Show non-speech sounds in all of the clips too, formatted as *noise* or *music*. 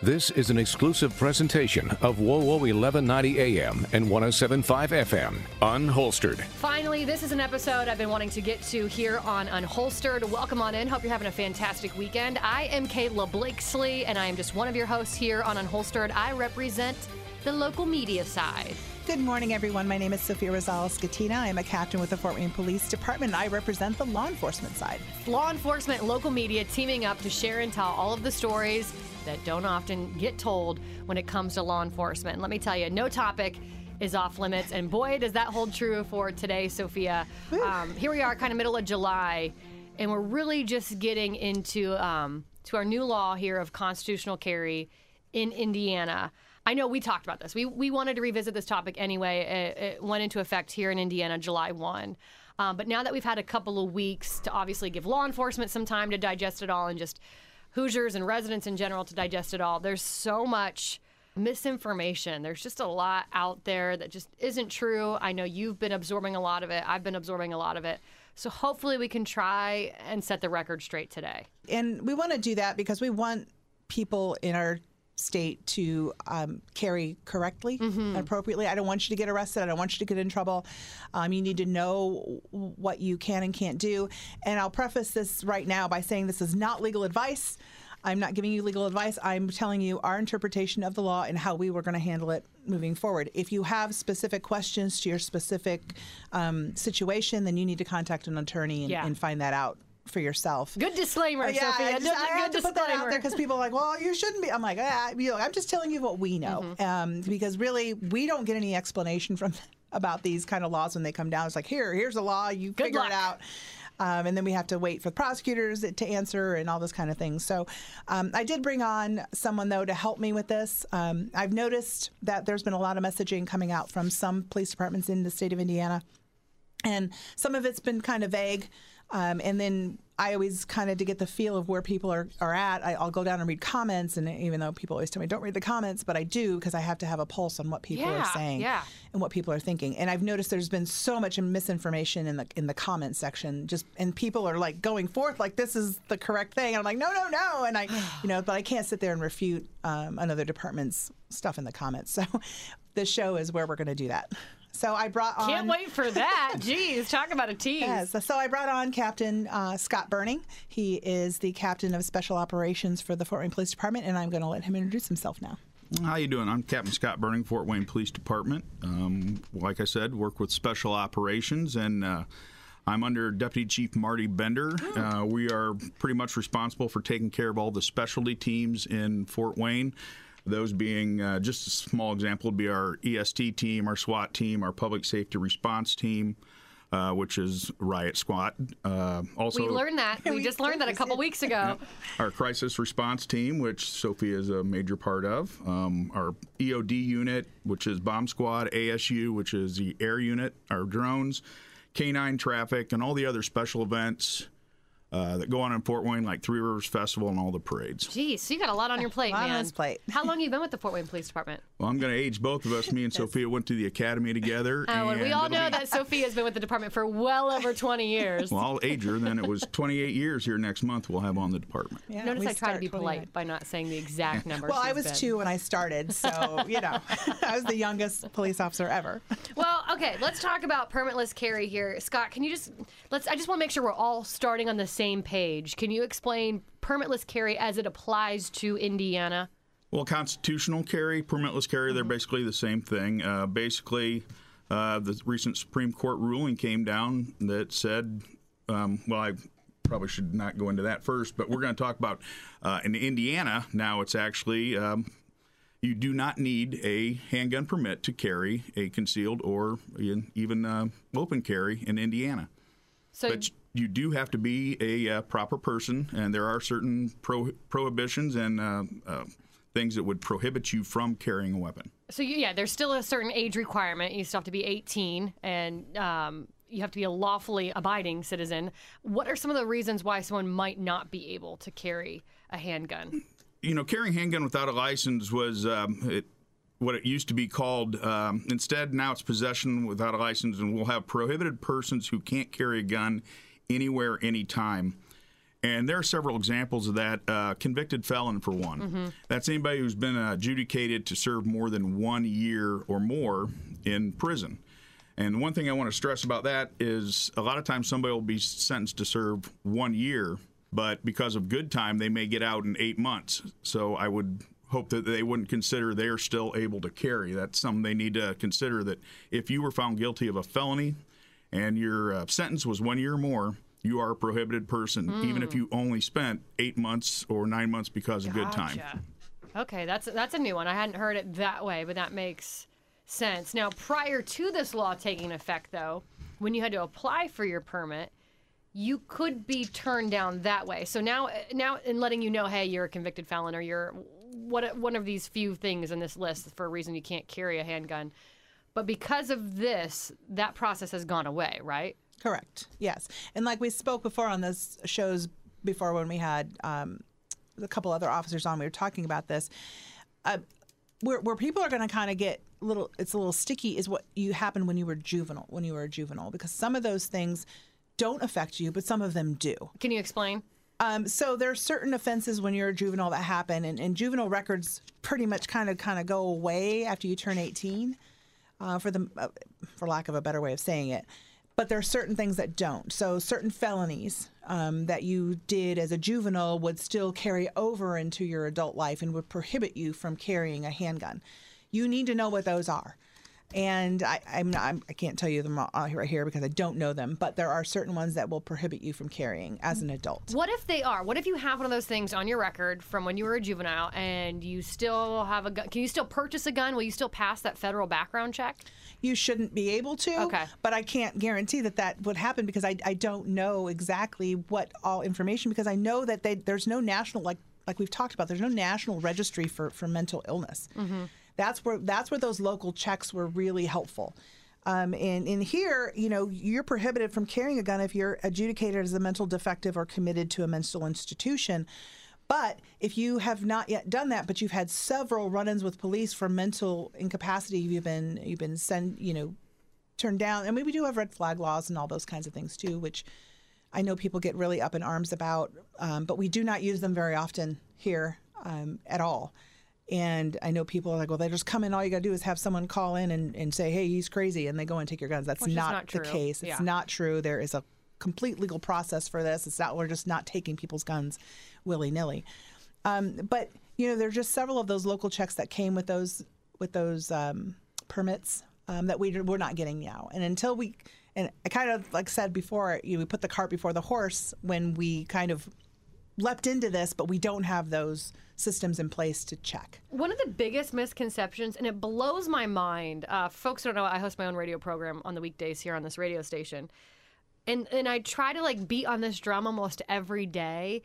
This is an exclusive presentation of WOWO 1190 AM and 1075 FM, Unholstered. Finally, this is an episode I've been wanting to get to here on Unholstered. Welcome on in. Hope you're having a fantastic weekend. I am Kayla Blakesley, and I am just one of your hosts here on Unholstered. I represent the local media side. Good morning, everyone. My name is Sophia Rosales Scatena. I am a captain with the Fort Wayne Police Department, and I represent the law enforcement side. Law enforcement, local media teaming up to share and tell all of the stories that don't often get told when it comes to law enforcement. And let me tell you, no topic is off limits. And boy, does that hold true for today, Sophia. Um, here we are, kind of middle of July, and we're really just getting into um, to our new law here of constitutional carry in Indiana. I know we talked about this. We, we wanted to revisit this topic anyway. It, it went into effect here in Indiana July 1. Um, but now that we've had a couple of weeks to obviously give law enforcement some time to digest it all and just Hoosiers and residents in general to digest it all. There's so much misinformation. There's just a lot out there that just isn't true. I know you've been absorbing a lot of it. I've been absorbing a lot of it. So hopefully we can try and set the record straight today. And we want to do that because we want people in our state to um, carry correctly and appropriately. I don't want you to get arrested. I don't want you to get in trouble. Um, you need to know what you can and can't do. And I'll preface this right now by saying this is not legal advice. I'm not giving you legal advice. I'm telling you our interpretation of the law and how we were going to handle it moving forward. If you have specific questions to your specific um, situation, then you need to contact an attorney and, Yeah. and find that out for yourself. Good disclaimer, Yeah, Sophia. I, just, I to put that out there because people are like, well, you shouldn't be. I'm like, ah, you know, I'm just telling you what we know, Mm-hmm. um, because really we don't get any explanation from *laughs* about these kind of laws when they come down. It's like, here, here's a law, you Good figure luck. it out. Um, and then we have to wait for the prosecutors to answer and all those kind of things. So um, I did bring on someone, though, to help me with this. Um, I've noticed that there's been a lot of messaging coming out from some police departments in the state of Indiana and some of it's been kind of vague. Um, and then I always kind of to get the feel of where people are, are at. I, I'll go down and read comments, and even though people always tell me don't read the comments, but I do because I have to have a pulse on what people Yeah, are saying yeah. and what people are thinking. And I've noticed there's been so much misinformation in the in the comment section. Just and people are like going forth like this is the correct thing. And I'm like no no no. And I *sighs* you know but I can't sit there and refute um, another department's stuff in the comments. So *laughs* this show is where we're going to do that. So I brought on. Can't wait for that. *laughs* Jeez, talk about a tease. Yes. So I brought on Captain uh, Scott Burning. He is the captain of special operations for the Fort Wayne Police Department, and I'm going to let him introduce himself now. How you doing? I'm Captain Scott Burning, Fort Wayne Police Department. Um, like I said, work with special operations, and uh, I'm under Deputy Chief Marty Bender. Uh, we are pretty much responsible for taking care of all the specialty teams in Fort Wayne. Those being uh, just a small example would be our EST team, our SWAT team, our Public Safety Response team, uh, which is Riot Squad. Uh, also, We learned that. *laughs* We We just learned that a couple weeks ago. our crisis response team, which Sophie is a major part of, um, our EOD unit, which is bomb squad, ASU, which is the air unit, our drones, K9 traffic, and all the other special events uh, that go on in Fort Wayne, like Three Rivers Festival and all the parades. Jeez, so you got a lot on your plate, lot on man. his plate. How long you been with the Fort Wayne Police Department? *laughs* Well, I'm going to age both of us. Me and Sophia went to the academy together. Oh, and we all know be- that Sophia's been with the department for well over 20 years. Well, I'll age her. Then it was 28 years here next month we'll have on the department. Yeah, Notice I try to be 29. polite by not saying the exact number. Well, I was been. two when I started, so you know, *laughs* I was the youngest police officer ever. *laughs* Well, okay, let's talk about permitless carry here. Scott, can you just let's I just want to make sure we're all starting on the same page. Can you explain permitless carry as it applies to Indiana? Well, constitutional carry, permitless carry, they're basically the same thing. Uh, basically, uh, the recent Supreme Court ruling came down that said, um, well, I probably should not go into that first, but we're going to talk about uh, in Indiana now it's actually. Um, you do not need a handgun permit to carry a concealed or even uh, open carry in Indiana. So But you do have to be a uh, proper person, and there are certain pro- prohibitions and uh, uh, things that would prohibit you from carrying a weapon. So you, yeah, there's still a certain age requirement. You still have to be 18, and um, you have to be a lawfully abiding citizen. What are some of the reasons why someone might not be able to carry a handgun? You know, carrying a handgun without a license was um, it, what it used to be called. Um, instead, now it's possession without a license, and we'll have prohibited persons who can't carry a gun anywhere, anytime. And there are several examples of that. Uh, convicted felon, for one. That's anybody who's been adjudicated to serve more than one year or more in prison. And one thing I want to stress about that is a lot of times somebody will be sentenced to serve one year, but because of good time, they may get out in eight months. So I would hope that they wouldn't consider they're still able to carry. That's something they need to consider that if you were found guilty of a felony and your uh, sentence was one year or more, you are a prohibited person, even if you only spent eight months or nine months because of good time. Okay, that's that's a new one. I hadn't heard it that way, but that makes sense. Now, prior to this law taking effect, though, when you had to apply for your permit, you could be turned down that way. So now, now, in letting you know, hey, you're a convicted felon, or you're what one of these few things in this list for a reason you can't carry a handgun. But because of this, that process has gone away, right? Correct. Yes. And like we spoke before on this shows before when we had um, a couple other officers on, we were talking about this. Uh, where, where people are going to kind of get a little, it's a little sticky is what you happened when you were juvenile, when you were a juvenile, because some of those things don't affect you, but some of them do. Can you explain? Um, so there are certain offenses when you're a juvenile that happen, and, and juvenile records pretty much kind of kind of go away after you turn 18, uh, for the uh, for lack of a better way of saying it. But there are certain things that don't. So certain felonies um, that you did as a juvenile would still carry over into your adult life and would prohibit you from carrying a handgun. You need to know what those are. And I, I'm not, I'm, I can't tell you them all right here because I don't know them, but there are certain ones that will prohibit you from carrying as an adult. What if they are? What if you have one of those things on your record from when you were a juvenile and you still have a gun? Can you still purchase a gun? Will you still pass that federal background check? you shouldn't be able to. Okay. But I can't guarantee that that would happen because I, I don't know exactly what all information because I know that they, there's no national like like we've talked about there's no national registry for, for mental illness. Mm-hmm. That's where that's where those local checks were really helpful. Um, and in here, you know, you're prohibited from carrying a gun if you're adjudicated as a mental defective or committed to a mental institution. But if you have not yet done that, but you've had several run-ins with police for mental incapacity, you've been you've been sent, you know, turned down. I mean, we do have red flag laws and all those kinds of things too, which I know people get really up in arms about, um, but we do not use them very often here um, at all. And I know people are like, well, they just come in. All you got to do is have someone call in and, and say, hey, he's crazy, and they go and take your guns. That's Which not, not the case. It's Yeah. not true. There is a complete legal process for this. It's not we're just not taking people's guns willy nilly. Um, but you know, there are just several of those local checks that came with those with those um, permits um, that we we're not getting now. And until we, and I kind of like said before, you know, we put the cart before the horse when we kind of leapt into this, but we don't have those systems in place to check. One of the biggest misconceptions, and it blows my mind. Uh, folks don't know I host my own radio program on the weekdays here on this radio station, and and I try to like beat on this drum almost every day.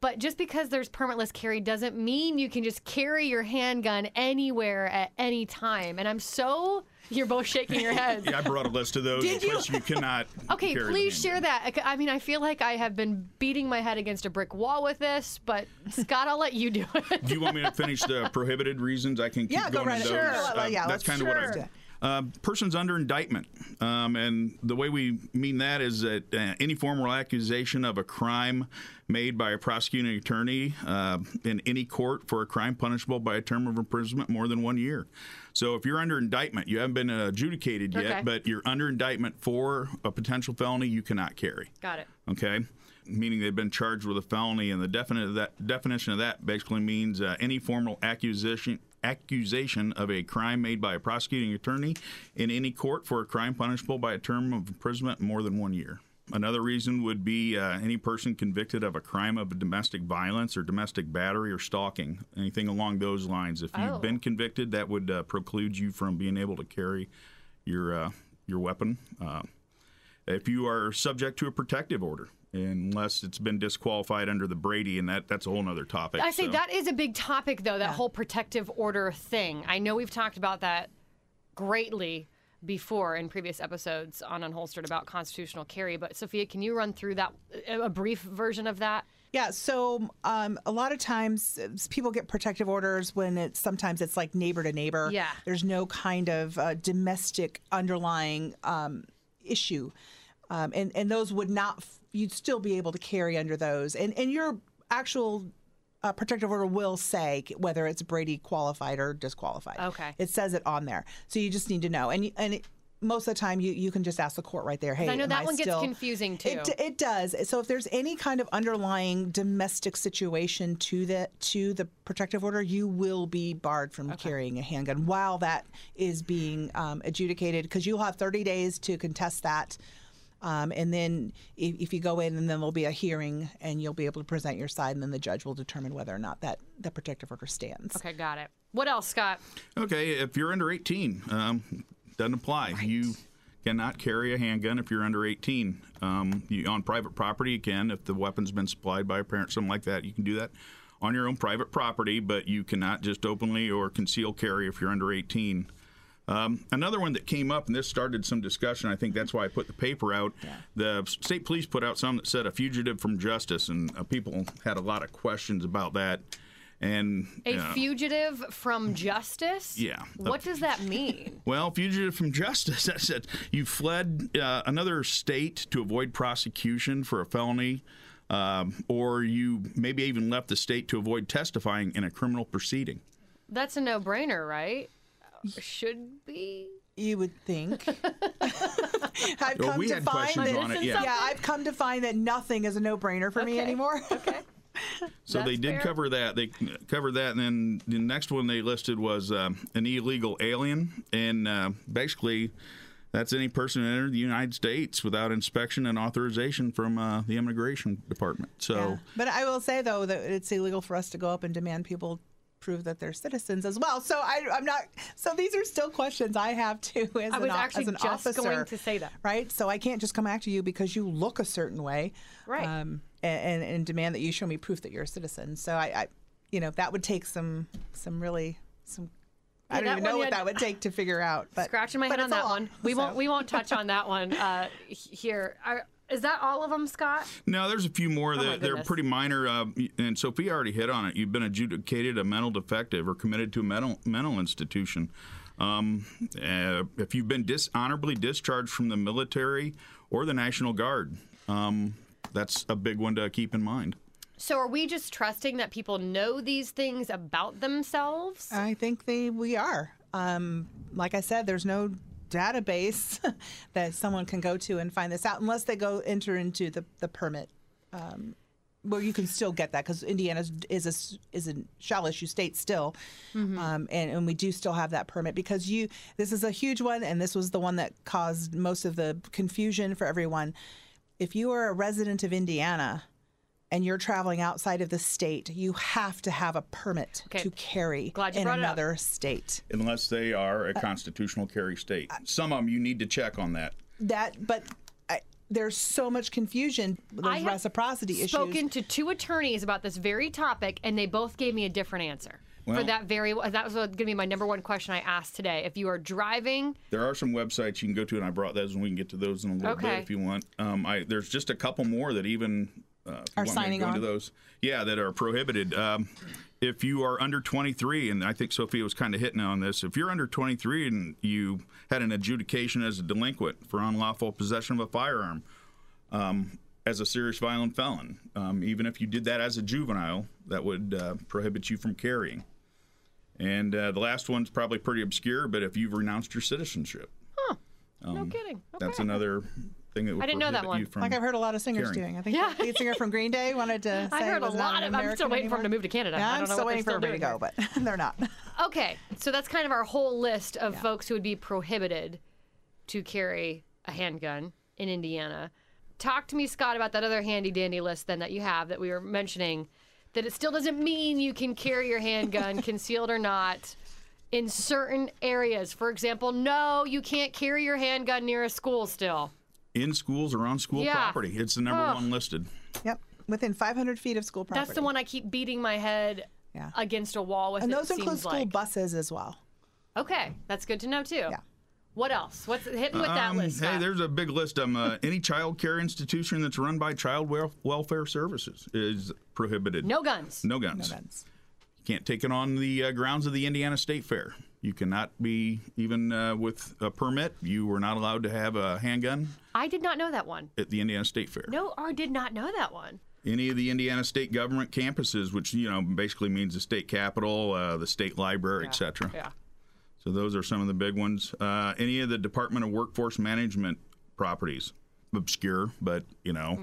But just because there's permitless carry doesn't mean you can just carry your handgun anywhere at any time. And I'm so you're both shaking your heads. *laughs* Yeah, I brought a list of those. Did you? You cannot. *laughs* Okay, carry please share that. I mean, I feel like I have been beating my head against a brick wall with this, but Scott, I'll let you do it. Do you want me to finish the *laughs* prohibited reasons? I can keep Yeah, go going right into ahead. those. Sure. Well, uh, yeah, that's let's- kind of what sure. I. Uh, persons under indictment, um, and the way we mean that is that uh, any formal accusation of a crime made by a prosecuting attorney uh, in any court for a crime punishable by a term of imprisonment more than one year. So if you're under indictment, you haven't been adjudicated yet, Okay. but you're under indictment for a potential felony, you cannot carry Got it. okay meaning they've been charged with a felony and the definite that definition of that basically means uh, any formal accusation accusation of a crime made by a prosecuting attorney in any court for a crime punishable by a term of imprisonment more than one year Another reason would be uh, any person convicted of a crime of domestic violence or domestic battery or stalking, anything along those lines. If you've Oh. been convicted, that would uh, preclude you from being able to carry your uh, your weapon. Uh, if you are subject to a protective order, unless it's been disqualified under the Brady, and that that's a whole other topic. I say So- that is a big topic, though, that whole protective order thing. I know we've talked about that greatly before in previous episodes on Unholstered about constitutional carry. But Sophia, can you run through that, a brief version of that? Yeah, so um, a lot of times uh, people get protective orders when it's sometimes it's like neighbor to neighbor. Yeah. There's no kind of uh, domestic underlying um, issue. Um, and and those would not. You'd still be able to carry under those, and and your actual. Uh, protective order will say whether it's Brady qualified or disqualified. Okay. it says it on there, so you just need to know. And and it, most of the time, you, you can just ask the court right there. Hey, I know that one gets confusing, too. It, it does. So if there's any kind of underlying domestic situation to the to the protective order, you will be barred from carrying a handgun while that is being um, adjudicated because you'll have 30 days to contest that. Um, and then if, if you go in, and then there'll be a hearing, and you'll be able to present your side, and then the judge will determine whether or not that the protective order stands. Okay, got it. What else, Scott? Okay, if you're under 18, um, doesn't apply. You cannot carry a handgun if you're under 18. Um, you, on private property, you can. If the weapon's been supplied by a parent, something like that, you can do that on your own private property, but you cannot just openly or conceal carry if you're under 18. Um, another one that came up, and this started some discussion. I think that's why I put the paper out. The state police put out some that said a fugitive from justice, and uh, people had a lot of questions about that. And A uh, fugitive from justice? Yeah. What does that mean? *laughs* well, fugitive from justice. *laughs* That's it. You fled uh, another state to avoid prosecution for a felony, um, or you maybe even left the state to avoid testifying in a criminal proceeding. That's a no brainer, right? Should be. You would think. *laughs* I've Well, come we to had find questions that, on it, yeah. yeah, I've come to find that nothing is a no-brainer for me Okay. anymore. *laughs* Okay. So they That's did fair. cover that. They covered that, and then the next one they listed was um, an illegal alien, and uh, basically. That's any person who entered the United States without inspection and authorization from uh, the immigration department. So, Yeah. But I will say though that it's illegal for us to go up and demand people prove that they're citizens as well. So I, I'm not. So these are still questions I have too as I was o- actually as an just officer. going to say that. Right. So I can't just come after you because you look a certain way. Right. Um, and, and, and demand that you show me proof that you're a citizen. So I, I you know, that would take some some really some. I don't even know what that would take to figure out. But *laughs* Scratching my head on that one. We won't. We won't touch on that one uh, *laughs* here. Is that all of them, Scott? No, there's a few more Oh that they're pretty minor. Uh, and Sophie already hit on it. You've been adjudicated a mental defective or committed to a mental mental institution. Um, uh, if you've been dishonorably discharged from the military or the National Guard, um, that's a big one to keep in mind. So are we just trusting that people know these things about themselves? I think they we are. Um, like I said, there's no database *laughs* that someone can go to and find this out unless they go enter into the the permit. Um, where you can still get that because Indiana is a is a shall issue state still, um, and and we do still have that permit because you this is a huge one and this was the one that caused most of the confusion for everyone. If you are a resident of Indiana and you're traveling outside of the state, you have to have a permit Okay. to carry Glad in brought it up. another state. Unless they are a constitutional carry state. Uh, some of them you need to check on that. That, but I, there's so much confusion. I There's have reciprocity issues. spoken to two attorneys about this very topic, and they both gave me a different answer. for that very, uh, that was going to be my number one question I asked today. If you are driving, There are some websites you can go to, and I brought those, and we can get to those in a little Okay. bit if you want. Um, I, there's just a couple more that even uh, Are to signing on? those. Yeah, that are prohibited. Um, if you are under 23, and I think Sophia was kind of hitting on this, if you're under 23 and you had an adjudication as a delinquent for unlawful possession of a firearm, um, as a serious violent felon, um, even if you did that as a juvenile, that would uh, prohibit you from carrying. And uh, the last one's probably pretty obscure, but if you've renounced your citizenship, Huh. no kidding. Um, that's another thing that would I didn't know that one. like I've heard a lot of singers Caring. doing. I think Yeah. the lead singer from Green Day wanted to *laughs* say I heard a lot an of. I'm still American waiting for them to move to Canada. Yeah, I I'm don't know still what they're waiting for still everybody to go, but *laughs* they're not. Okay, so that's kind of our whole list of folks who would be prohibited to carry a handgun in Indiana. Talk to me, Scott, about that other handy dandy list then that you have that we were mentioning. That it still doesn't mean you can carry your handgun, *laughs* concealed or not, in certain areas. For example, no, you can't carry your handgun near a school still. In schools or on school Yeah. property. It's the number Ugh. one listed. Yep, within 500 feet of school property. That's the one I keep beating my head Yeah. against a wall with. And it those include seems school like. buses as well. Okay, that's good to know too. Yeah. What else? What's hitting with that Um, list? hey, Scott? there's a big list. Um, uh, any child care institution that's run by child wel- welfare services is prohibited. no guns. No guns. No guns. Can't take it on the uh, grounds of the Indiana State Fair. You cannot be even uh, with a permit. You were not allowed to have a handgun I did not know that one. at the Indiana State Fair. No, I did not know that one. Any of the Indiana state government campuses, which you know basically means the state capitol, uh, the state library, etc. Yeah. So those are some of the big ones. Uh, any of the Department of Workforce Management properties, obscure, but you know,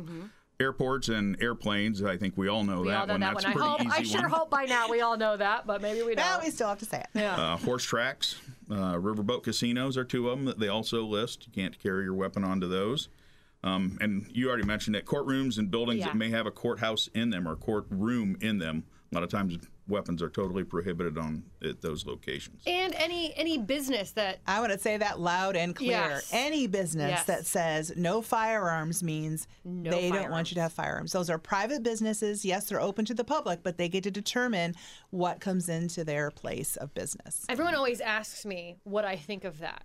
airports and airplanes. I think we all know. We that all know one. that That's one. I pretty hope. easy I sure one. hope by now we all know that, but maybe we don't. we still have to say it. yeah. Uh, horse tracks, uh, riverboat casinos are two of them that they also list. You can't carry your weapon onto those. Um, and you already mentioned that courtrooms and buildings Yeah. that may have a courthouse in them or a courtroom in them. A lot of times, weapons are totally prohibited on at those locations. And any any business that I want to say that loud and clear. Yes. Any business Yes. that says no firearms means No they don't want you to have firearms. Those are private businesses. Yes, they're open to the public, but they get to determine what comes into their place of business. everyone always asks me what I think of that.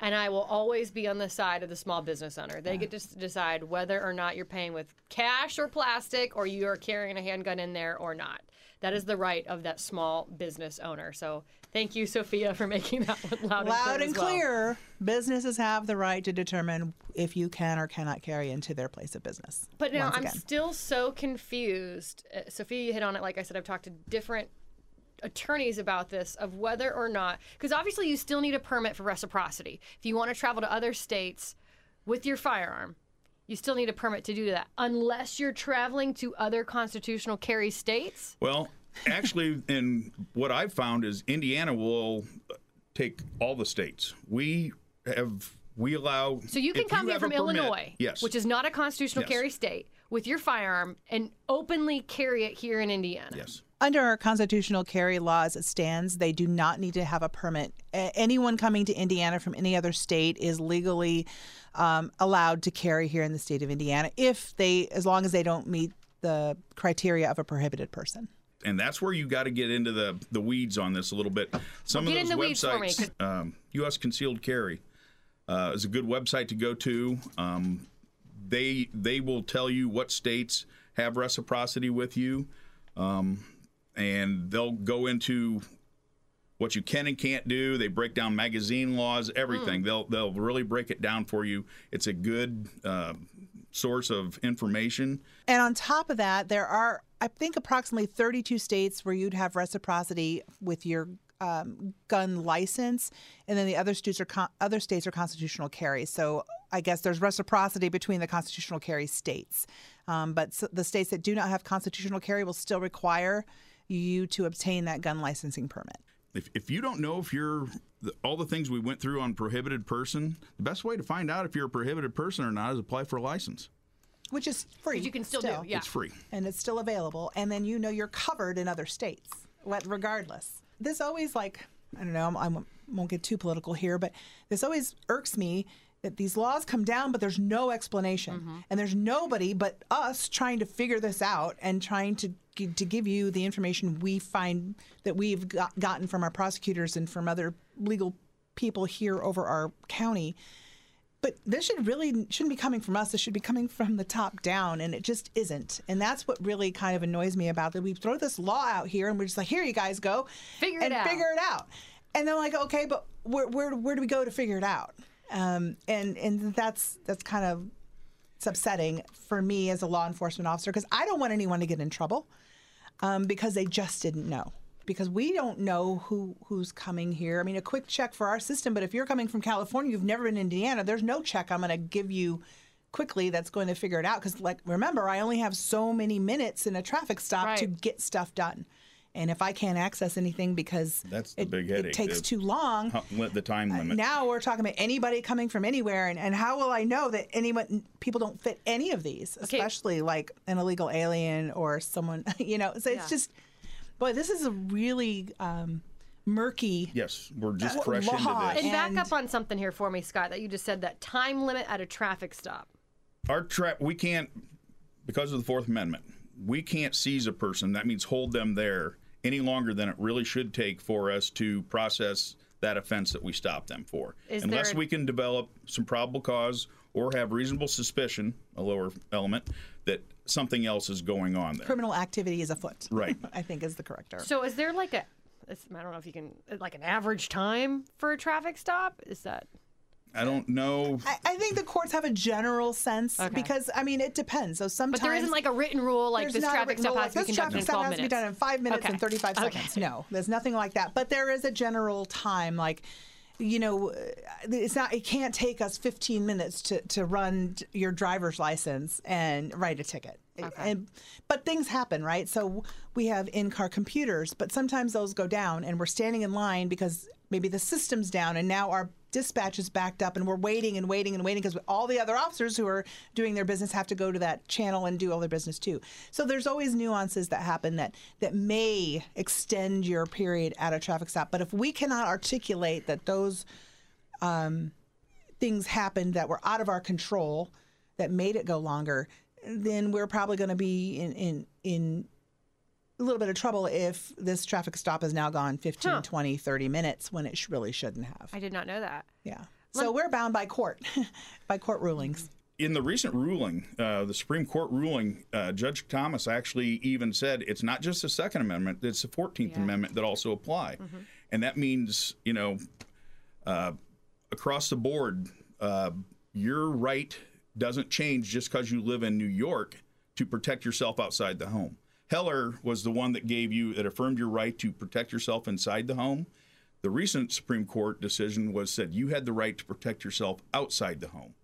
And I will always be on the side of the small business owner. They get to decide whether or not you're paying with cash or plastic or you are carrying a handgun in there or not. That is the right of that small business owner. So thank you, Sophia, for making that one loud, Loud and and clear. well. businesses have the right to determine if you can or cannot carry into their place of business. But now I'm still so confused. Uh, Sophia, you hit on it. Like I said, I've talked to different attorneys about this of whether or not, because obviously you still need a permit for reciprocity. If you want to travel to other states with your firearm, you still need a permit to do that, unless you're traveling to other constitutional carry states. Well, actually, and what I've found is Indiana will take all the states. We have we allow. So you can come here from permit- Illinois, yes, which is not a constitutional Yes. carry state, with your firearm and openly carry it here in Indiana. yes. Under our constitutional carry laws, it stands they do not need to have a permit. A- anyone coming to Indiana from any other state is legally um, allowed to carry here in the state of Indiana if they, as long as they don't meet the criteria of a prohibited person. and that's where you got to get into the the weeds on this a little bit. Some Well, of those the weeds for me, websites, um, U.S. Concealed Carry, uh, is a good website to go to. Um, they they will tell you what states have reciprocity with you, um, and they'll go into what you can and can't do. They break down magazine laws, everything. They'll they'll really break it down for you. It's a good uh, source of information. And on top of that, there are, I think, approximately 32 states where you'd have reciprocity with your um, gun license, and then the other states are con- other states are constitutional carry. So I guess there's reciprocity between the constitutional carry states, um, but s the states that do not have constitutional carry will still require you to obtain that gun licensing permit. If, if you don't know if you're the, all the things we went through on prohibited person, the best way to find out if you're a prohibited person or not is apply for a license. Which is free. You can still, do, yeah. It's free. and it's still available. And then you know you're covered in other states, what regardless. This always like I don't know. I won't get too political here, but this always irks me that these laws come down, but there's no explanation, mm-hmm. and there's nobody but us trying to figure this out and trying to to give you the information we find that we've got, gotten from our prosecutors and from other legal people here over our county but this should really shouldn't be coming from us. This should be coming from the top down, and it just isn't. And that's what really kind of annoys me about that. We throw this law out here, and we're just like, "Here, you guys go, Figure it out." figure it out." And they're like, "Okay, but where where where do we go to figure it out?" Um, and and that's that's kind of it's upsetting for me as a law enforcement officer because I don't want anyone to get in trouble um, because they just didn't know. Because we don't know who who's coming here. I mean, a quick check for our system, but if you're coming from California, you've never been to Indiana, there's no check I'm going to give you quickly that's going to figure it out. Because, like, remember, I only have so many minutes in a traffic stop to get stuff done. And if I can't access anything because That's the it, big it takes too long, How- The time limit. now we're talking about anybody coming from anywhere, and, and how will I know that anyone people don't fit any of these, especially like an illegal alien or someone, *laughs* you know? So it's just, boy, this is a really um, murky. yes, we're just Uh, fresh law into this. And back And- up on something here for me, Scott, that you just said that time limit at a traffic stop. Our trap, we can't, because of the Fourth Amendment, we can't seize a person. That means hold them there any longer than it really should take for us to process that offense that we stopped them for. Is Unless there- we can develop some probable cause or have reasonable suspicion, a lower element, that something else is going on there. Criminal activity is afoot. Right. *laughs* I think is the correct term. So is there like a I don't know if you can like an average time for a traffic stop? Is that I don't know. I, I think the courts have a general sense Okay. because I mean it depends. So sometimes But there isn't like a written rule like this traffic stop has to be this traffic in stop 12 has to be done in five minutes Okay. and 35 Okay. seconds. No, there's nothing like that. But there is a general time, like, you know, uh, it's not. It can't take us 15 minutes to to run your driver's license and write a ticket. Okay. And, but things happen, right? So we have in-car computers, but sometimes those go down, and we're standing in line because maybe the system's down, and now our dispatch is backed up, and we're waiting and waiting and waiting because all the other officers who are doing their business have to go to that channel and do all their business too. So there's always nuances that happen that that may extend your period at a traffic stop. But if we cannot articulate that those um, things happened that were out of our control that made it go longer, then we're probably going to be in in in a little bit of trouble if this traffic stop has now gone 15, Huh. 20, 30 minutes when it sh- really shouldn't have. I did not know that. Yeah. So we're bound by court, *laughs* by court rulings. in the recent ruling, uh, the Supreme Court ruling, uh, Judge Thomas actually even said it's not just the Second Amendment; it's the Fourteenth Amendment that also apply, and that means you know, uh, across the board, uh, your right doesn't change just because you live in New York to protect yourself outside the home. Heller was the one that gave you that affirmed your right to protect yourself inside the home. The recent Supreme Court decision was said you had the right to protect yourself outside the home.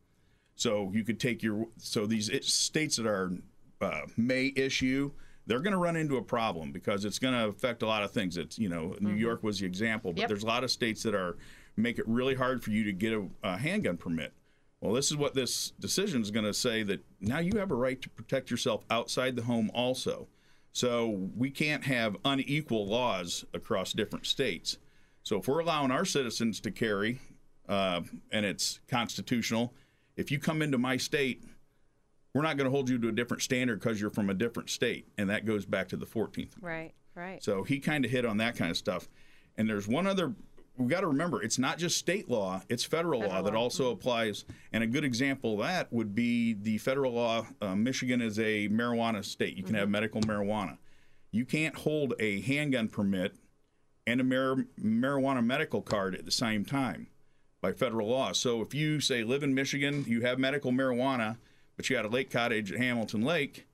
So you could take your so these states that are uh, may issue, they're going to run into a problem because it's going to affect a lot of things. It's you know New York was the example, but Yep. there's a lot of states that are make it really hard for you to get a, a handgun permit. Well, this is what this decision is going to say that now you have a right to protect yourself outside the home also. So we can't have unequal laws across different states. So if we're allowing our citizens to carry, uh, and it's constitutional, if you come into my state, we're not going to hold you to a different standard because you're from a different state, and that goes back to the 14th. Right, right. So he kind of hit on that kind of stuff. And there's one other. We've got to remember, it's not just state law; it's federal, law that also applies. And a good example of that would be the federal law. Uh, Michigan is a marijuana state; you can have medical marijuana. You can't hold a handgun permit and a mar- marijuana medical card at the same time by federal law. So if you say live in Michigan, you have medical marijuana, but you got a lake cottage at Hamilton Lake,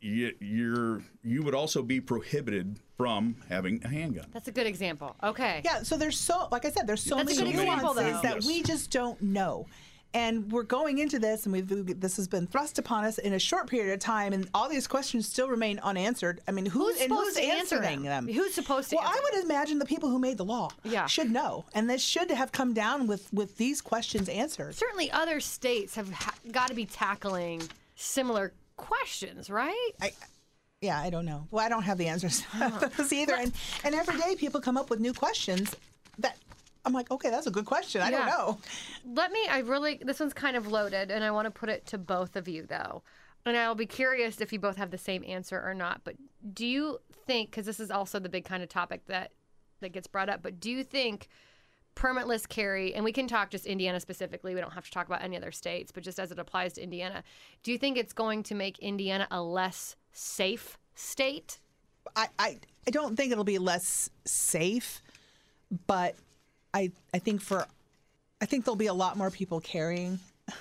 you, you're you would also be prohibited from having a handgun. That's a good example. Okay. Yeah, so there's so, like I said, there's so That's many good example, nuances though. that Yes. we just don't know. And we're going into this, and we've this has been thrust upon us in a short period of time, and all these questions still remain unanswered. I mean, who, Who's and supposed who's to answer answering them? them? Who's supposed to Well, answer I would imagine the people who made the law Yeah. should know, and this should have come down with with these questions answered. Certainly, other states have ha- got to be tackling similar questions, right? I, yeah, I don't know. Well, I don't have the answers *laughs* to uh-huh. those either. And and every day people come up with new questions that I'm like, okay, that's a good question. I don't know. Let me, I really, this one's kind of loaded, and I want to put it to both of you, though. And I'll be curious if you both have the same answer or not. But do you think, because this is also the big kind of topic that, that gets brought up, but do you think permitless carry, and we can talk just Indiana specifically, we don't have to talk about any other states, but just as it applies to Indiana, do you think it's going to make Indiana a less safe state? I, I, I don't think it'll be less safe, but I I think for I think there'll be a lot more people carrying. *laughs*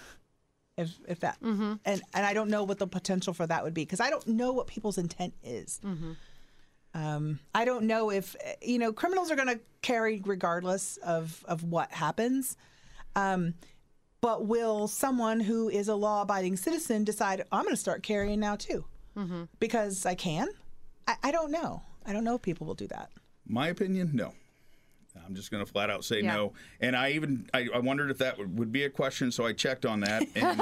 If, if that and and I don't know what the potential for that would be because I don't know what people's intent is. Um, I don't know if you know criminals are going to carry regardless of of what happens. Um, but will someone who is a law-abiding citizen decide I'm going to start carrying now too because I can? I, I don't know. I don't know if people will do that. My opinion, no. I'm just going to flat out say Yeah. no. And I even I, I wondered if that would, would be a question, so I checked on that. *laughs* And,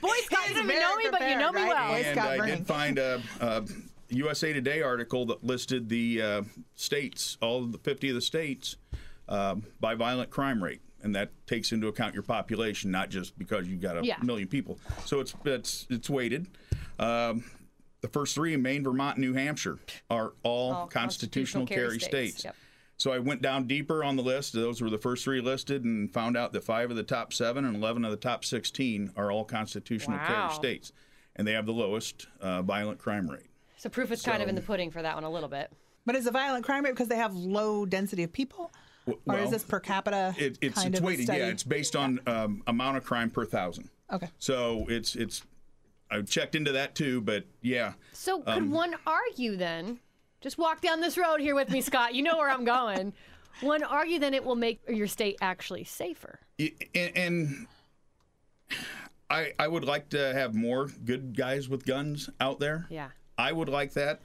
Boy Scott, you don't even know me, but you know me prepared, well. right? And I Burning. did find a, a USA Today article that listed the uh, states, all of the 50 of the states, um, by violent crime rate. And that takes into account your population, not just because you've got a Yeah. million people. So it's it's it's weighted. Um, the first three in Maine, Vermont, and New Hampshire are all, All constitutional, constitutional carry carry states. states. Yep. So I went down deeper on the list. Those were the first three listed, and found out that five of the top seven and eleven of the top sixteen are all constitutional Wow. carry states. and they have the lowest uh, violent crime rate. So proof is kind of in the pudding for that one a little bit. But is a violent crime rate because they have low density of people, or well, is this per capita It, it's kind it's of weighted. study? Yeah, it's based on um, amount of crime per thousand. okay. So it's it's. I checked into that too, but yeah, So could Um, one argue then? Just walk down this road here with me, Scott. You know where I'm going. One argue then it will make your state actually safer. And, and I I would like to have more good guys with guns out there. Yeah. I would like that.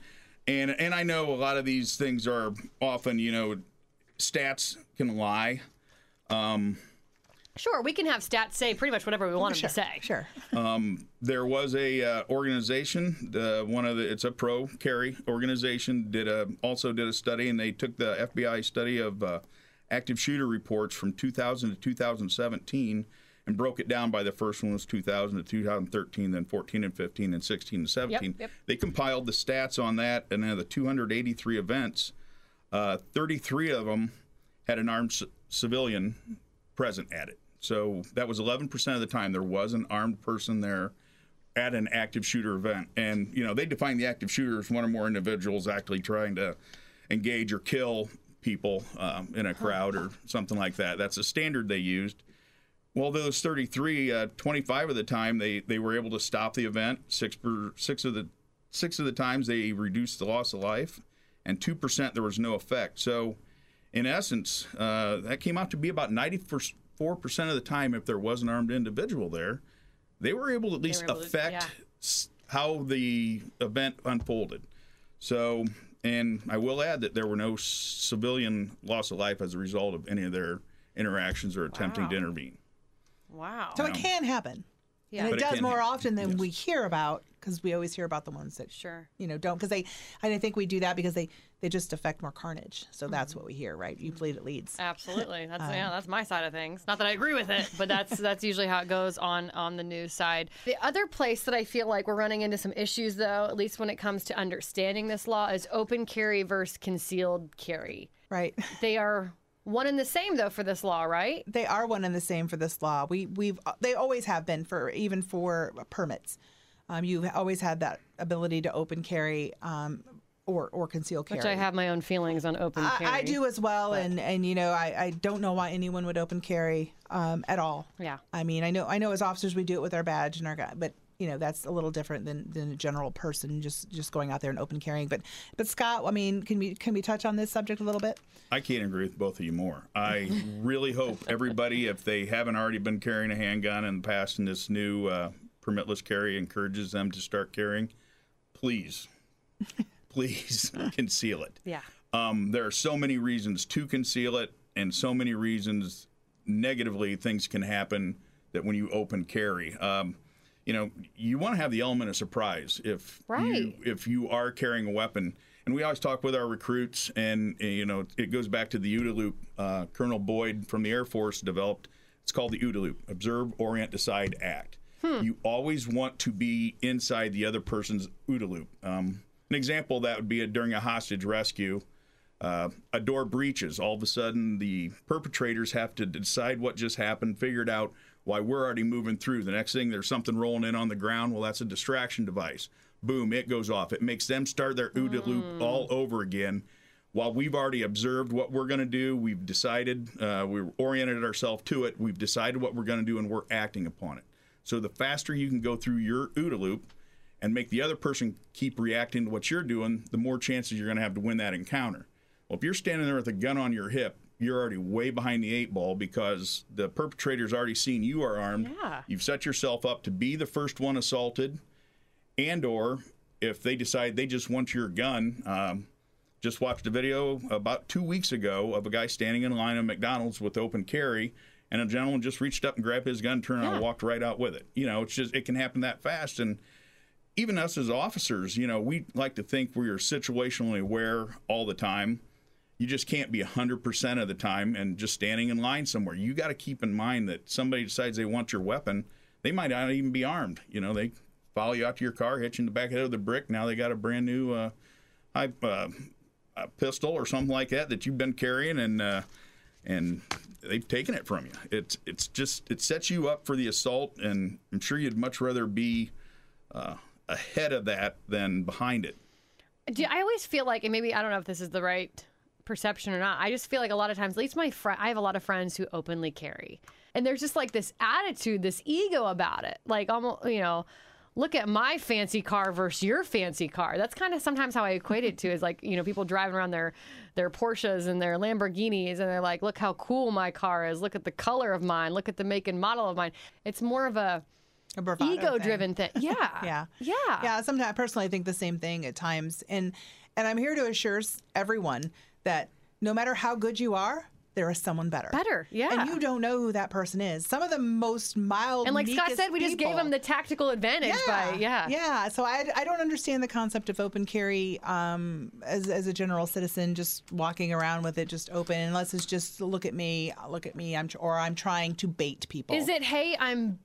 And and I know a lot of these things are often, you know, stats can lie. Sure, we can have stats say pretty much whatever we want Sure. them to say. Sure. There was a uh, organization, uh, one of the it's a pro carry organization did a also did a study and they took the FBI study of uh, active shooter reports from 2000 to 2017 and broke it down by the first one was 2000 to 2013 then 14 and 15 and 16 and 17 yep. they compiled the stats on that and then the 283 events uh, 33 of them had an armed c- civilian present at it so that was 11% of the time there was an armed person there at an active shooter event. And, you know, they define the active shooter as one or more individuals actually trying to engage or kill people um, in a crowd or something like that. That's the standard they used. Well, those 33, uh, 25 of the time they, they were able to stop the event. Six per, six of the six of the times they reduced the loss of life, and two percent there was no effect. So, in essence, uh, that came out to be about 90 4% of the time, if there was an armed individual there, they were able to at least affect yeah. how the event unfolded. So, and I will add that there were no civilian loss of life as a result of any of their interactions or attempting wow. to intervene. Wow. So it can happen. Yeah. And it But it does can more happen, often than yes. we hear about because we always hear about the ones that Sure. you know don't because they and I think we do that because they they just affect more carnage. So that's what we hear, right? You bleed, it leads. Absolutely. *laughs* That's Um, yeah, that's my side of things. Not that I agree with it, but that's that's usually how it goes on on the news side. The other place that I feel like we're running into some issues though, at least when it comes to understanding this law is open carry versus concealed carry. Right. They are one and the same though for this law, right? They are one and the same for this law. We we've they always have been for even for permits. Um, you've always had that ability to open carry um, or or conceal carry. Which I have my own feelings on open carry. I, I do as well, and and you know I, I don't know why anyone would open carry um, at all. Yeah. I mean I know I know as officers we do it with our badge and our gun, but you know that's a little different than, than a general person just just going out there and open carrying. But but Scott, I mean, can we can we touch on this subject a little bit? I can't agree with both of you more. I *laughs* really hope everybody, if they haven't already been carrying a handgun in the past and this new uh, permitless carry encourages them to start carrying, please, *laughs* please *laughs* conceal it. Yeah. Um, there are so many reasons to conceal it, and so many reasons negatively things can happen that when you open carry. Um, you know, you want to have the element of surprise if you, Right. if you are carrying a weapon. And we always talk with our recruits, and uh, you know, it goes back to the OODA loop. Uh, Colonel Boyd from the Air Force developed. It's called the OODA loop: Observe, Orient, Decide, Act. You always want to be inside the other person's OODA loop. Um, an example of that would be a, during a hostage rescue. Uh, a door breaches. All of a sudden, the perpetrators have to decide what just happened, figure it out while we're already moving through. The next thing, there's something rolling in on the ground. Well, that's a distraction device. Boom, it goes off. It makes them start their OODA loop all over again. While we've already observed what we're going to do, we've decided, uh, we've oriented ourselves to it, we've decided what we're going to do, and we're acting upon it. So the faster you can go through your OODA loop and make the other person keep reacting to what you're doing, the more chances you're going to have to win that encounter. Well, if you're standing there with a gun on your hip, you're already way behind the eight ball because the perpetrator's already seen you are armed. Yeah. You've set yourself up to be the first one assaulted, and or if they decide they just want your gun. Um, just watched a video about two weeks ago of a guy standing in line at McDonald's with open carry, and a gentleman just reached up and grabbed his gun, turned around, and walked right out with it. You know, it's just it can happen that fast, and even us as officers, you know, we like to think we are situationally aware all the time. You just can't be 100% of the time and just standing in line somewhere. You got to keep in mind that somebody decides they want your weapon. They might not even be armed. You know, they follow you out to your car, hit you in the back of the brick. Now they got a brand new uh, high, uh, pistol or something like that that you've been carrying, and uh, and they've taken it from you. It's it's just it sets you up for the assault, and I'm sure you'd much rather be uh, ahead of that than behind it. Do I always feel like, and maybe I don't know if this is the right perception or not. I just feel like a lot of times, at least my friend, I have a lot of friends who openly carry, and there's just like this attitude, this ego about it, like almost, you know. Look at my fancy car versus your fancy car. That's kind of sometimes how I equate it to is like, you know, people driving around their their Porsches and their Lamborghinis and they're like, look how cool my car is. Look at the color of mine. Look at the make and model of mine. It's more of a A ego driven thing. *laughs* Yeah. Yeah. Yeah. Yeah. Sometimes, I personally, I think the same thing at times, and and I'm here to assure everyone that no matter how good you are, there is someone better. Better, yeah. And you don't know who that person is. Some of the most mild. And like Scott said, we just gave them the tactical advantage by yeah. Yeah. So I, I don't understand the concept of open carry um, as, as a general citizen, just walking around with it just open, unless it's just look at me, look at me, I'm or I'm trying to bait people. Is it hey, I'm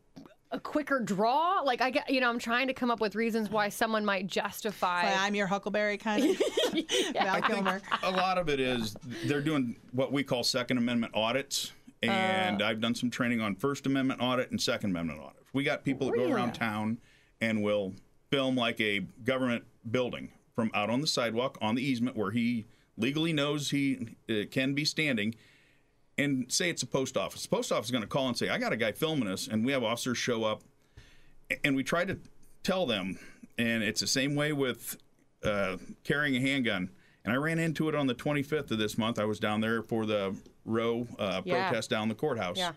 a quicker draw? Like I get, you know, I'm trying to come up with reasons why someone might justify. Like, I'm your Huckleberry kind of *laughs* Val Kilmer. a lot of it is they're doing what we call Second Amendment audits, and I've done some training on First Amendment audit and Second Amendment audit. We got people that go around town and will film like a government building from out on the sidewalk on the easement where he legally knows he uh, can be standing. And say it's a post office. The post office is going to call and say, "I got a guy filming us," and we have officers show up, and we try to tell them, and it's the same way with uh, carrying a handgun. And I ran into it on the 25th of this month. I was down there for the Roe uh, Yeah. protest down the courthouse. yeah.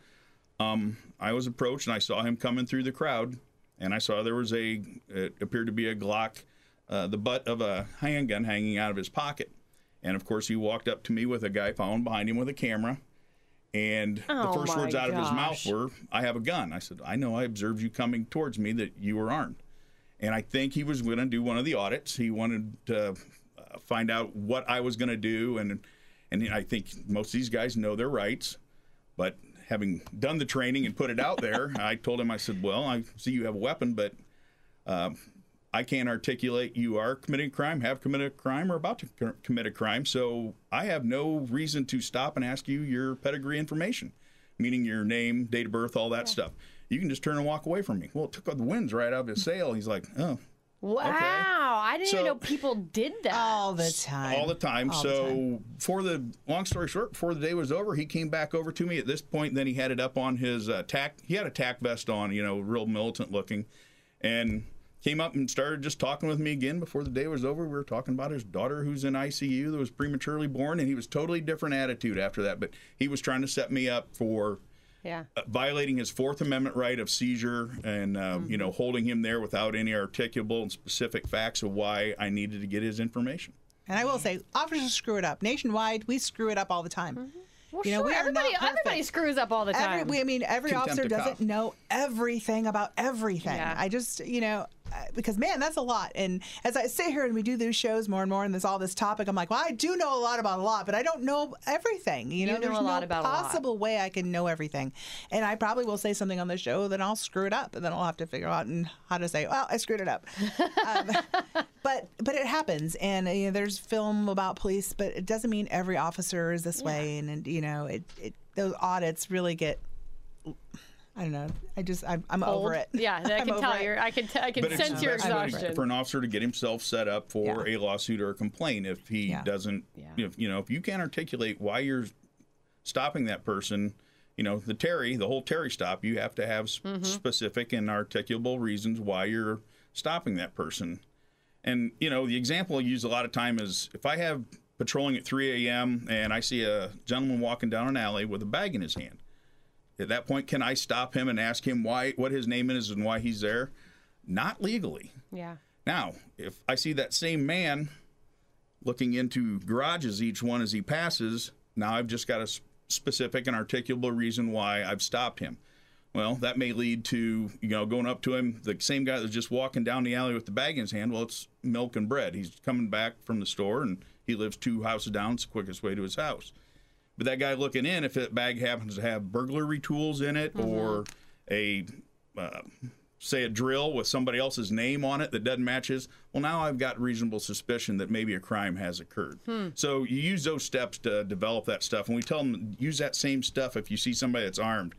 I was approached and I saw him coming through the crowd, and I saw there was a it appeared to be a Glock, uh, the butt of a handgun hanging out of his pocket, and of course he walked up to me with a guy following behind him with a camera, and Oh, the first words out of his mouth were, "I have a gun." I said, "I know. I observed you coming towards me that you were armed," and I think he was going to do one of the audits. He wanted to uh, find out what I was going to do, and and I think most of these guys know their rights. But having done the training and put it out there, *laughs* I told him, I said, "Well, I see you have a weapon, but uh, I can't articulate you are committing a crime, have committed a crime, or about to co- commit a crime. So I have no reason to stop and ask you your pedigree information, meaning your name, date of birth, all that stuff. You can just turn and walk away from me." Well, it took the winds right out of his sail. He's like, "Oh." Wow. I didn't So- even know people did that. all the time. all the time. All the so time. for the long story short, before the day was over, he came back over to me. At this point, then he had it up on his uh, tack. He had a tack vest on, you know, real militant looking, and came up and started just talking with me again. Before the day was over, we were talking about his daughter who's in ICU that was prematurely born, and he was totally different attitude after that. But he was trying to set me up for yeah. uh, violating his Fourth Amendment right of seizure and uh, you know holding him there without any articulable and specific facts of why I needed to get his information. And I will say, officers screw it up. Nationwide, we screw it up all the time. Mm-hmm. Well, You know, sure. we everybody, everybody screws up all the time. Every, we, I mean, every Contempt officer doesn't know everything about everything. Yeah. I just, you know, because man, that's a lot. And as I sit here and we do these shows more and more, and there's all this topic, I'm like, well, I do know a lot about a lot, but I don't know everything. You know, know there's a lot no about a lot. possible way I can know everything. And I probably will say something on the show, then I'll screw it up, and then I'll have to figure out and how to say, well, I screwed it up. um, *laughs* but but it happens, and uh, you know, there's film about police, but it doesn't mean every officer is this way, and, and you know, it, it those audits really get. I don't know. I just I'm, I'm Old. over it. Yeah, I *laughs* can tell it. you. I can. T- I can But sense your exhaustion. for an officer to get himself set up for Yeah. a lawsuit or a complaint if he Yeah. doesn't. Yeah. If you know if you can't articulate why you're stopping that person, you know the Terry, the whole Terry stop, you have to have s- Mm-hmm. specific and articulable reasons why you're stopping that person. And you know the example I use a lot of time is if I have patrolling at 3 a.m. and I see a gentleman walking down an alley with a bag in his hand. At that point, can I stop him and ask him why, what his name is, and why he's there? Not legally. yeah. Now, if I see that same man looking into garages each one as he passes, now I've just got a specific and articulable reason why I've stopped him. Well, that may lead to, you know, going up to him, the same guy that's just walking down the alley with the bag in his hand. Well, it's milk and bread. He's coming back from the store and he lives two houses down. It's the quickest way to his house. But that guy looking in, if that bag happens to have burglary tools in it or a uh, say a drill with somebody else's name on it that doesn't match his, well, now I've got reasonable suspicion that maybe a crime has occurred. So you use those steps to develop that stuff, and we tell them use that same stuff if you see somebody that's armed.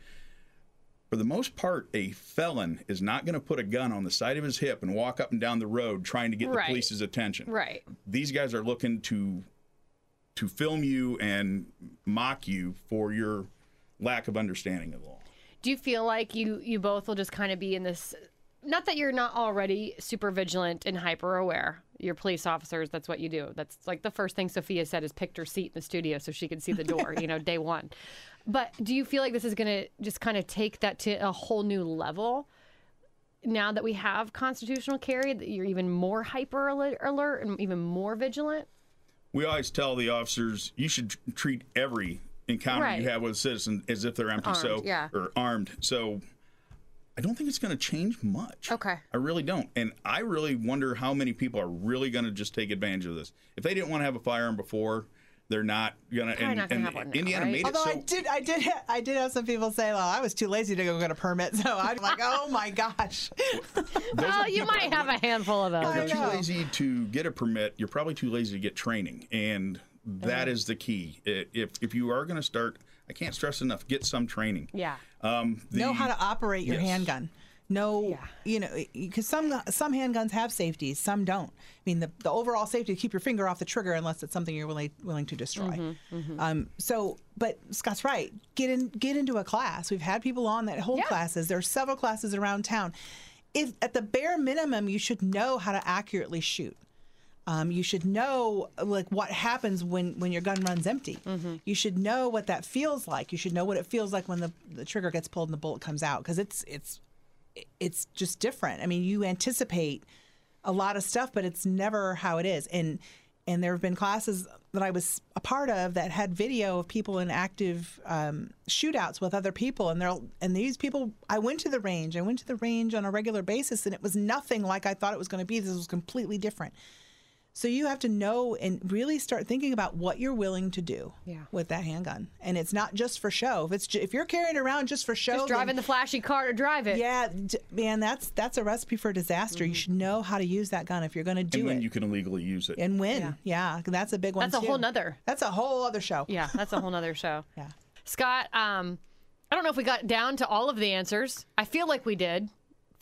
for the most part, a felon is not going to put a gun on the side of his hip and walk up and down the road trying to get Right. the police's attention. Right. These guys are looking to to film you and mock you for your lack of understanding of the law. Do you feel like you you both will just kind of be in this? Not that you're not already super vigilant and hyper aware. You're police officers. That's what you do. That's like the first thing Sophia said is picked her seat in the studio so she could see the door. you know, *laughs* day one. But do you feel like this is going to just kind of take that to a whole new level? Now that we have constitutional carry, that you're even more hyper alert, alert and even more vigilant. We always tell the officers you should treat every encounter Right. you have with a citizen as if they're empty. so yeah. or armed. So I don't think it's going to change much. Okay. I really don't. And I really wonder how many people are really going to just take advantage of this. If they didn't want to have a firearm before, they're not going to. Probably And, not gonna and have one now, Indiana right? made it Although so. I did, I did, ha- I did have some people say, "Well, I was too lazy to go get a permit," so I'm like, *laughs* "Oh my gosh." those Well, you might have a handful of those. If you're too lazy to get a permit, you're probably too lazy to get training, and that Uh-huh. is the key. If if you are going to start, I can't stress enough, get some training. Yeah. Um, the, know how to operate your Yes. handgun. Know, Yeah. you know, because some some handguns have safeties, some don't. I mean, the, the overall safety to keep your finger off the trigger unless it's something you're willing willing to destroy. Mm-hmm, Um, so, but Scott's right. Get in, get into a class. We've had people on that hold Yeah. classes. There are several classes around town. If at the bare minimum, you should know how to accurately shoot. Um, you should know like what happens when when your gun runs empty. You should know what that feels like. You should know what it feels like when the, the trigger gets pulled and the bullet comes out because it's it's it's just different. I mean, you anticipate a lot of stuff, but it's never how it is. And and there have been classes that I was a part of that had video of people in active um, shootouts with other people, and they're and these people. I went to the range. I went to the range on a regular basis, and it was nothing like I thought it was going to be. This was completely different. So you have to know and really start thinking about what you're willing to do Yeah. with that handgun, and it's not just for show. If it's ju- if you're carrying it around just for show, Just then- driving the flashy car to drive it. yeah, d- man, that's that's a recipe for disaster. You should know how to use that gun if you're going to do it. and when it you can illegally use it. and win. Yeah. that's a big one. That's a too. whole nother- That's a whole other show. Yeah, that's a whole nother *laughs* show. Yeah. Scott, um, I don't know if we got down to all of the answers. I feel like we did.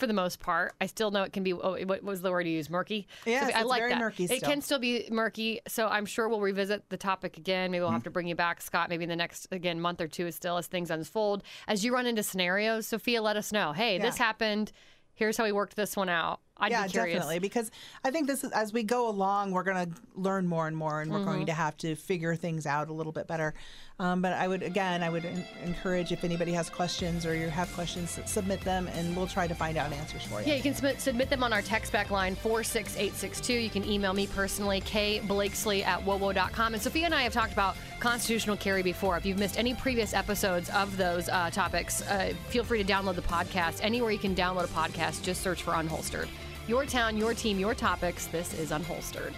For the most part, I still know it can be. Oh, what was the word you used? Murky. Yes, I like very that. murky It still. can still be murky. So I'm sure we'll revisit the topic again. Maybe we'll Mm-hmm. have to bring you back, Scott. Maybe in the next again month or two, still as things unfold. As you run into scenarios, Sophia, let us know. Hey, this happened. Here's how we worked this one out. I'd yeah, be curious. definitely. Because I think this is as we go along, we're going to learn more and more, and we're Mm-hmm. going to have to figure things out a little bit better. Um, but I would again, I would en- encourage if anybody has questions or you have questions, submit them, and we'll try to find out answers for you. Yeah, you can submit, submit them on our text back line 46862. You can email me personally, kblakesley at wowo.com. And Sophia and I have talked about constitutional carry before. If you've missed any previous episodes of those uh, topics, uh, feel free to download the podcast. Anywhere you can download a podcast, just search for Unholstered. Your town, your team, your topics. This is Unholstered.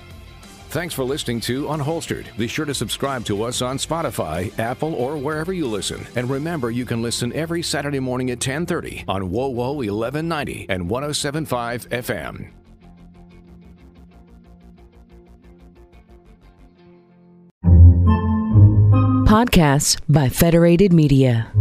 Thanks for listening to Unholstered. Be sure to subscribe to us on Spotify, Apple, or wherever you listen. And remember, you can listen every Saturday morning at 10:30 on WoWo 1190 and 1075 FM. Podcasts by Federated Media.